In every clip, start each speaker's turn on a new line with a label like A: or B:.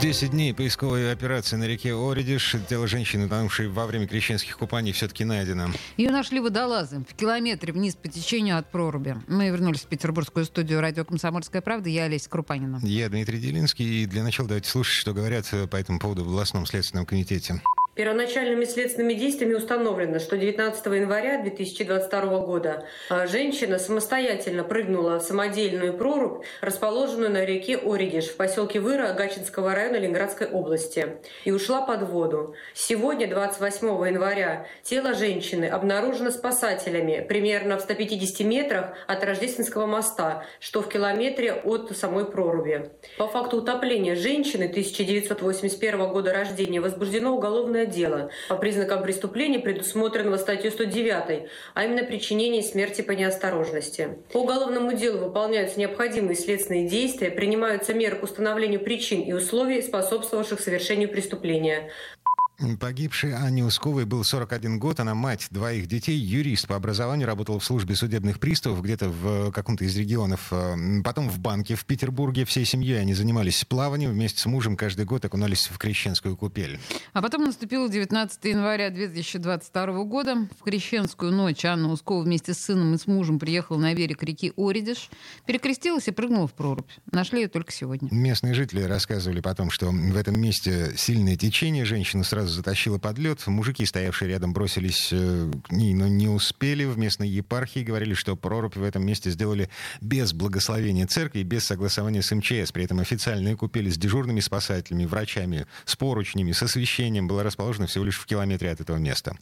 A: Десять дней поисковой операции на реке Оридиш. Тело женщины, утонувшей во время крещенских купаний, все-таки найдено.
B: Ее нашли водолазы в километре вниз по течению от проруби. Мы вернулись в петербургскую студию радио «Комсомольская правда». Я Олеся Крупанина.
A: Я Дмитрий Делинский. И для начала давайте слушать, что говорят по этому поводу в областном следственном комитете.
C: Первоначальными следственными действиями установлено, что 19 января 2022 года а, женщина самостоятельно прыгнула в самодельную прорубь, расположенную на реке Оридиш в поселке Выра Гачинского района Ленинградской области, и ушла под воду. Сегодня, 28 января, тело женщины обнаружено спасателями примерно в 150 метрах от Рождественского моста, что в километре от самой проруби. По факту утопления женщины 1981 года рождения возбуждено уголовное дело по признакам преступления, предусмотренного статьей 109, а именно причинение смерти по неосторожности. По уголовному делу выполняются необходимые следственные действия, принимаются меры к установлению причин и условий, способствовавших совершению преступления.
A: Погибшей Анне Усковой был 41 год. Она мать двоих детей, юрист по образованию, работала в службе судебных приставов где-то в каком-то из регионов. Э, потом в банке в Петербурге. Всей семьей они занимались плаванием. Вместе с мужем каждый год окунались в Крещенскую купель.
B: А потом наступило 19 января 2022 года. В Крещенскую ночь Анна Ускова вместе с сыном и с мужем приехала на берег реки Оридиш, перекрестилась и прыгнула в прорубь. Нашли ее только сегодня.
A: Местные жители рассказывали потом, что в этом месте сильное течение. Женщина сразу затащила под лед. Мужики, стоявшие рядом, бросились э, к ней, но не успели. В местной епархии говорили, что прорубь в этом месте сделали без благословения церкви, без согласования с МЧС. При этом официальные купели с дежурными спасателями, врачами, с поручнями, с освещением была расположена всего лишь в километре от этого места.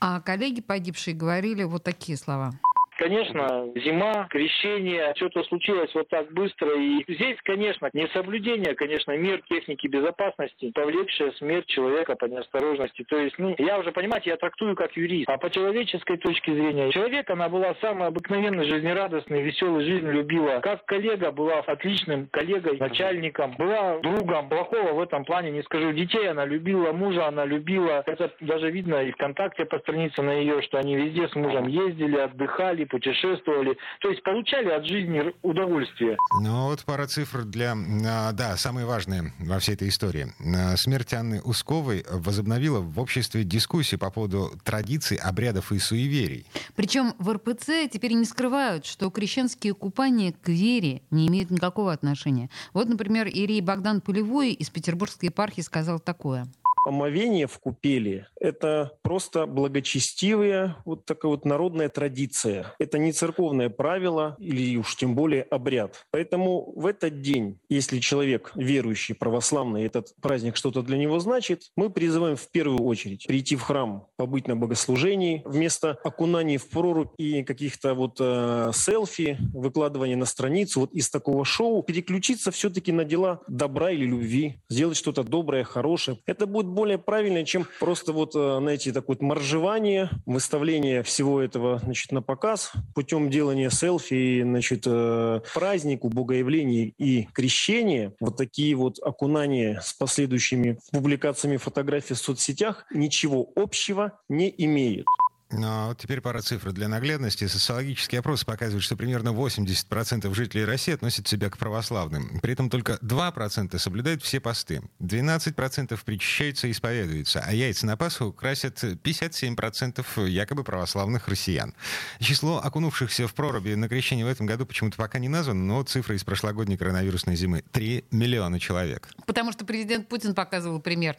B: А коллеги погибшие говорили вот такие слова.
D: Конечно, зима, крещение, что-то случилось вот так быстро. И здесь, конечно, несоблюдение, конечно, мер техники безопасности, повлекшая смерть человека по неосторожности. То есть, ну, я уже, понимаете, я трактую как юрист. А по человеческой точке зрения, человек, она была самой обыкновенной, жизнерадостной, веселой, жизнь любила. Как коллега была отличным коллегой, начальником, была другом. Плохого в этом плане не скажу. Детей она любила, мужа она любила. Это даже видно и ВКонтакте по странице на ее, что они везде с мужем ездили, отдыхали, путешествовали, то есть получали от жизни удовольствие.
A: Ну вот пара цифр для, а, да, самые важные во всей этой истории. А, смерть Анны Усковой возобновила в обществе дискуссии по поводу традиций, обрядов и суеверий.
B: Причем в РПЦ теперь не скрывают, что крещенские купания к вере не имеют никакого отношения. Вот, например, Ирий Богдан Полевой из Петербургской епархии сказал такое –
E: омовение в купели – это просто благочестивая вот такая вот народная традиция. Это не церковное правило или уж тем более обряд. Поэтому в этот день, если человек верующий, православный, этот праздник что-то для него значит, мы призываем в первую очередь прийти в храм, побыть на богослужении, вместо окунаний в прорубь и каких-то вот э, селфи, выкладывания на страницу, вот из такого шоу, переключиться все-таки на дела добра или любви, сделать что-то доброе, хорошее. Это будет более правильно, чем просто вот, э, знаете, такое вот моржевание, выставление всего этого, значит, на показ путем делания селфи, значит, э, празднику, богоявления и крещения. Вот такие вот окунания с последующими публикациями фотографий в соцсетях ничего общего не имеют.
A: Но теперь пара цифр для наглядности. Социологические опросы показывают, что примерно 80% жителей России относят себя к православным. При этом только 2% соблюдают все посты. 12% причащаются и исповедуются. А яйца на Пасху красят 57% якобы православных россиян. Число окунувшихся в проруби на крещение в этом году почему-то пока не названо, но цифры из прошлогодней коронавирусной зимы. 3 миллиона человек.
B: Потому что президент Путин показывал пример.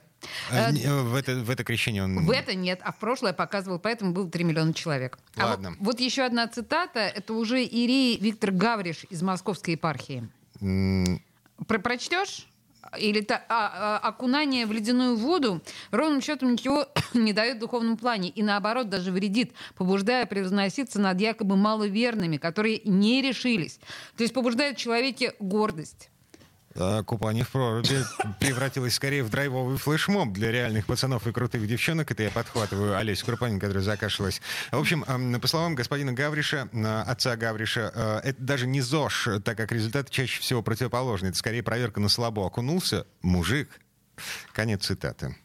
A: А, э, в, это, в это крещение он...
B: В это нет, а в прошлое показывал, поэтому было 3 миллиона человек.
A: Ладно.
B: А вот, вот еще одна цитата, это уже Ирий Виктор Гавриш из Московской епархии. Mm. Про прочтешь? Или та, а, а, окунание в ледяную воду ровным счетом ничего не дает в духовном плане. И наоборот, даже вредит, побуждая превозноситься над якобы маловерными, которые не решились. То есть побуждает в человеке гордость
A: купание в проруби превратилось скорее в драйвовый флешмоб для реальных пацанов и крутых девчонок. Это я подхватываю Олесю Крупанин, которая закашлялась. В общем, по словам господина Гавриша, отца Гавриша, э, это даже не ЗОЖ, так как результат чаще всего противоположный. Это скорее проверка на слабо. Окунулся мужик. Конец цитаты.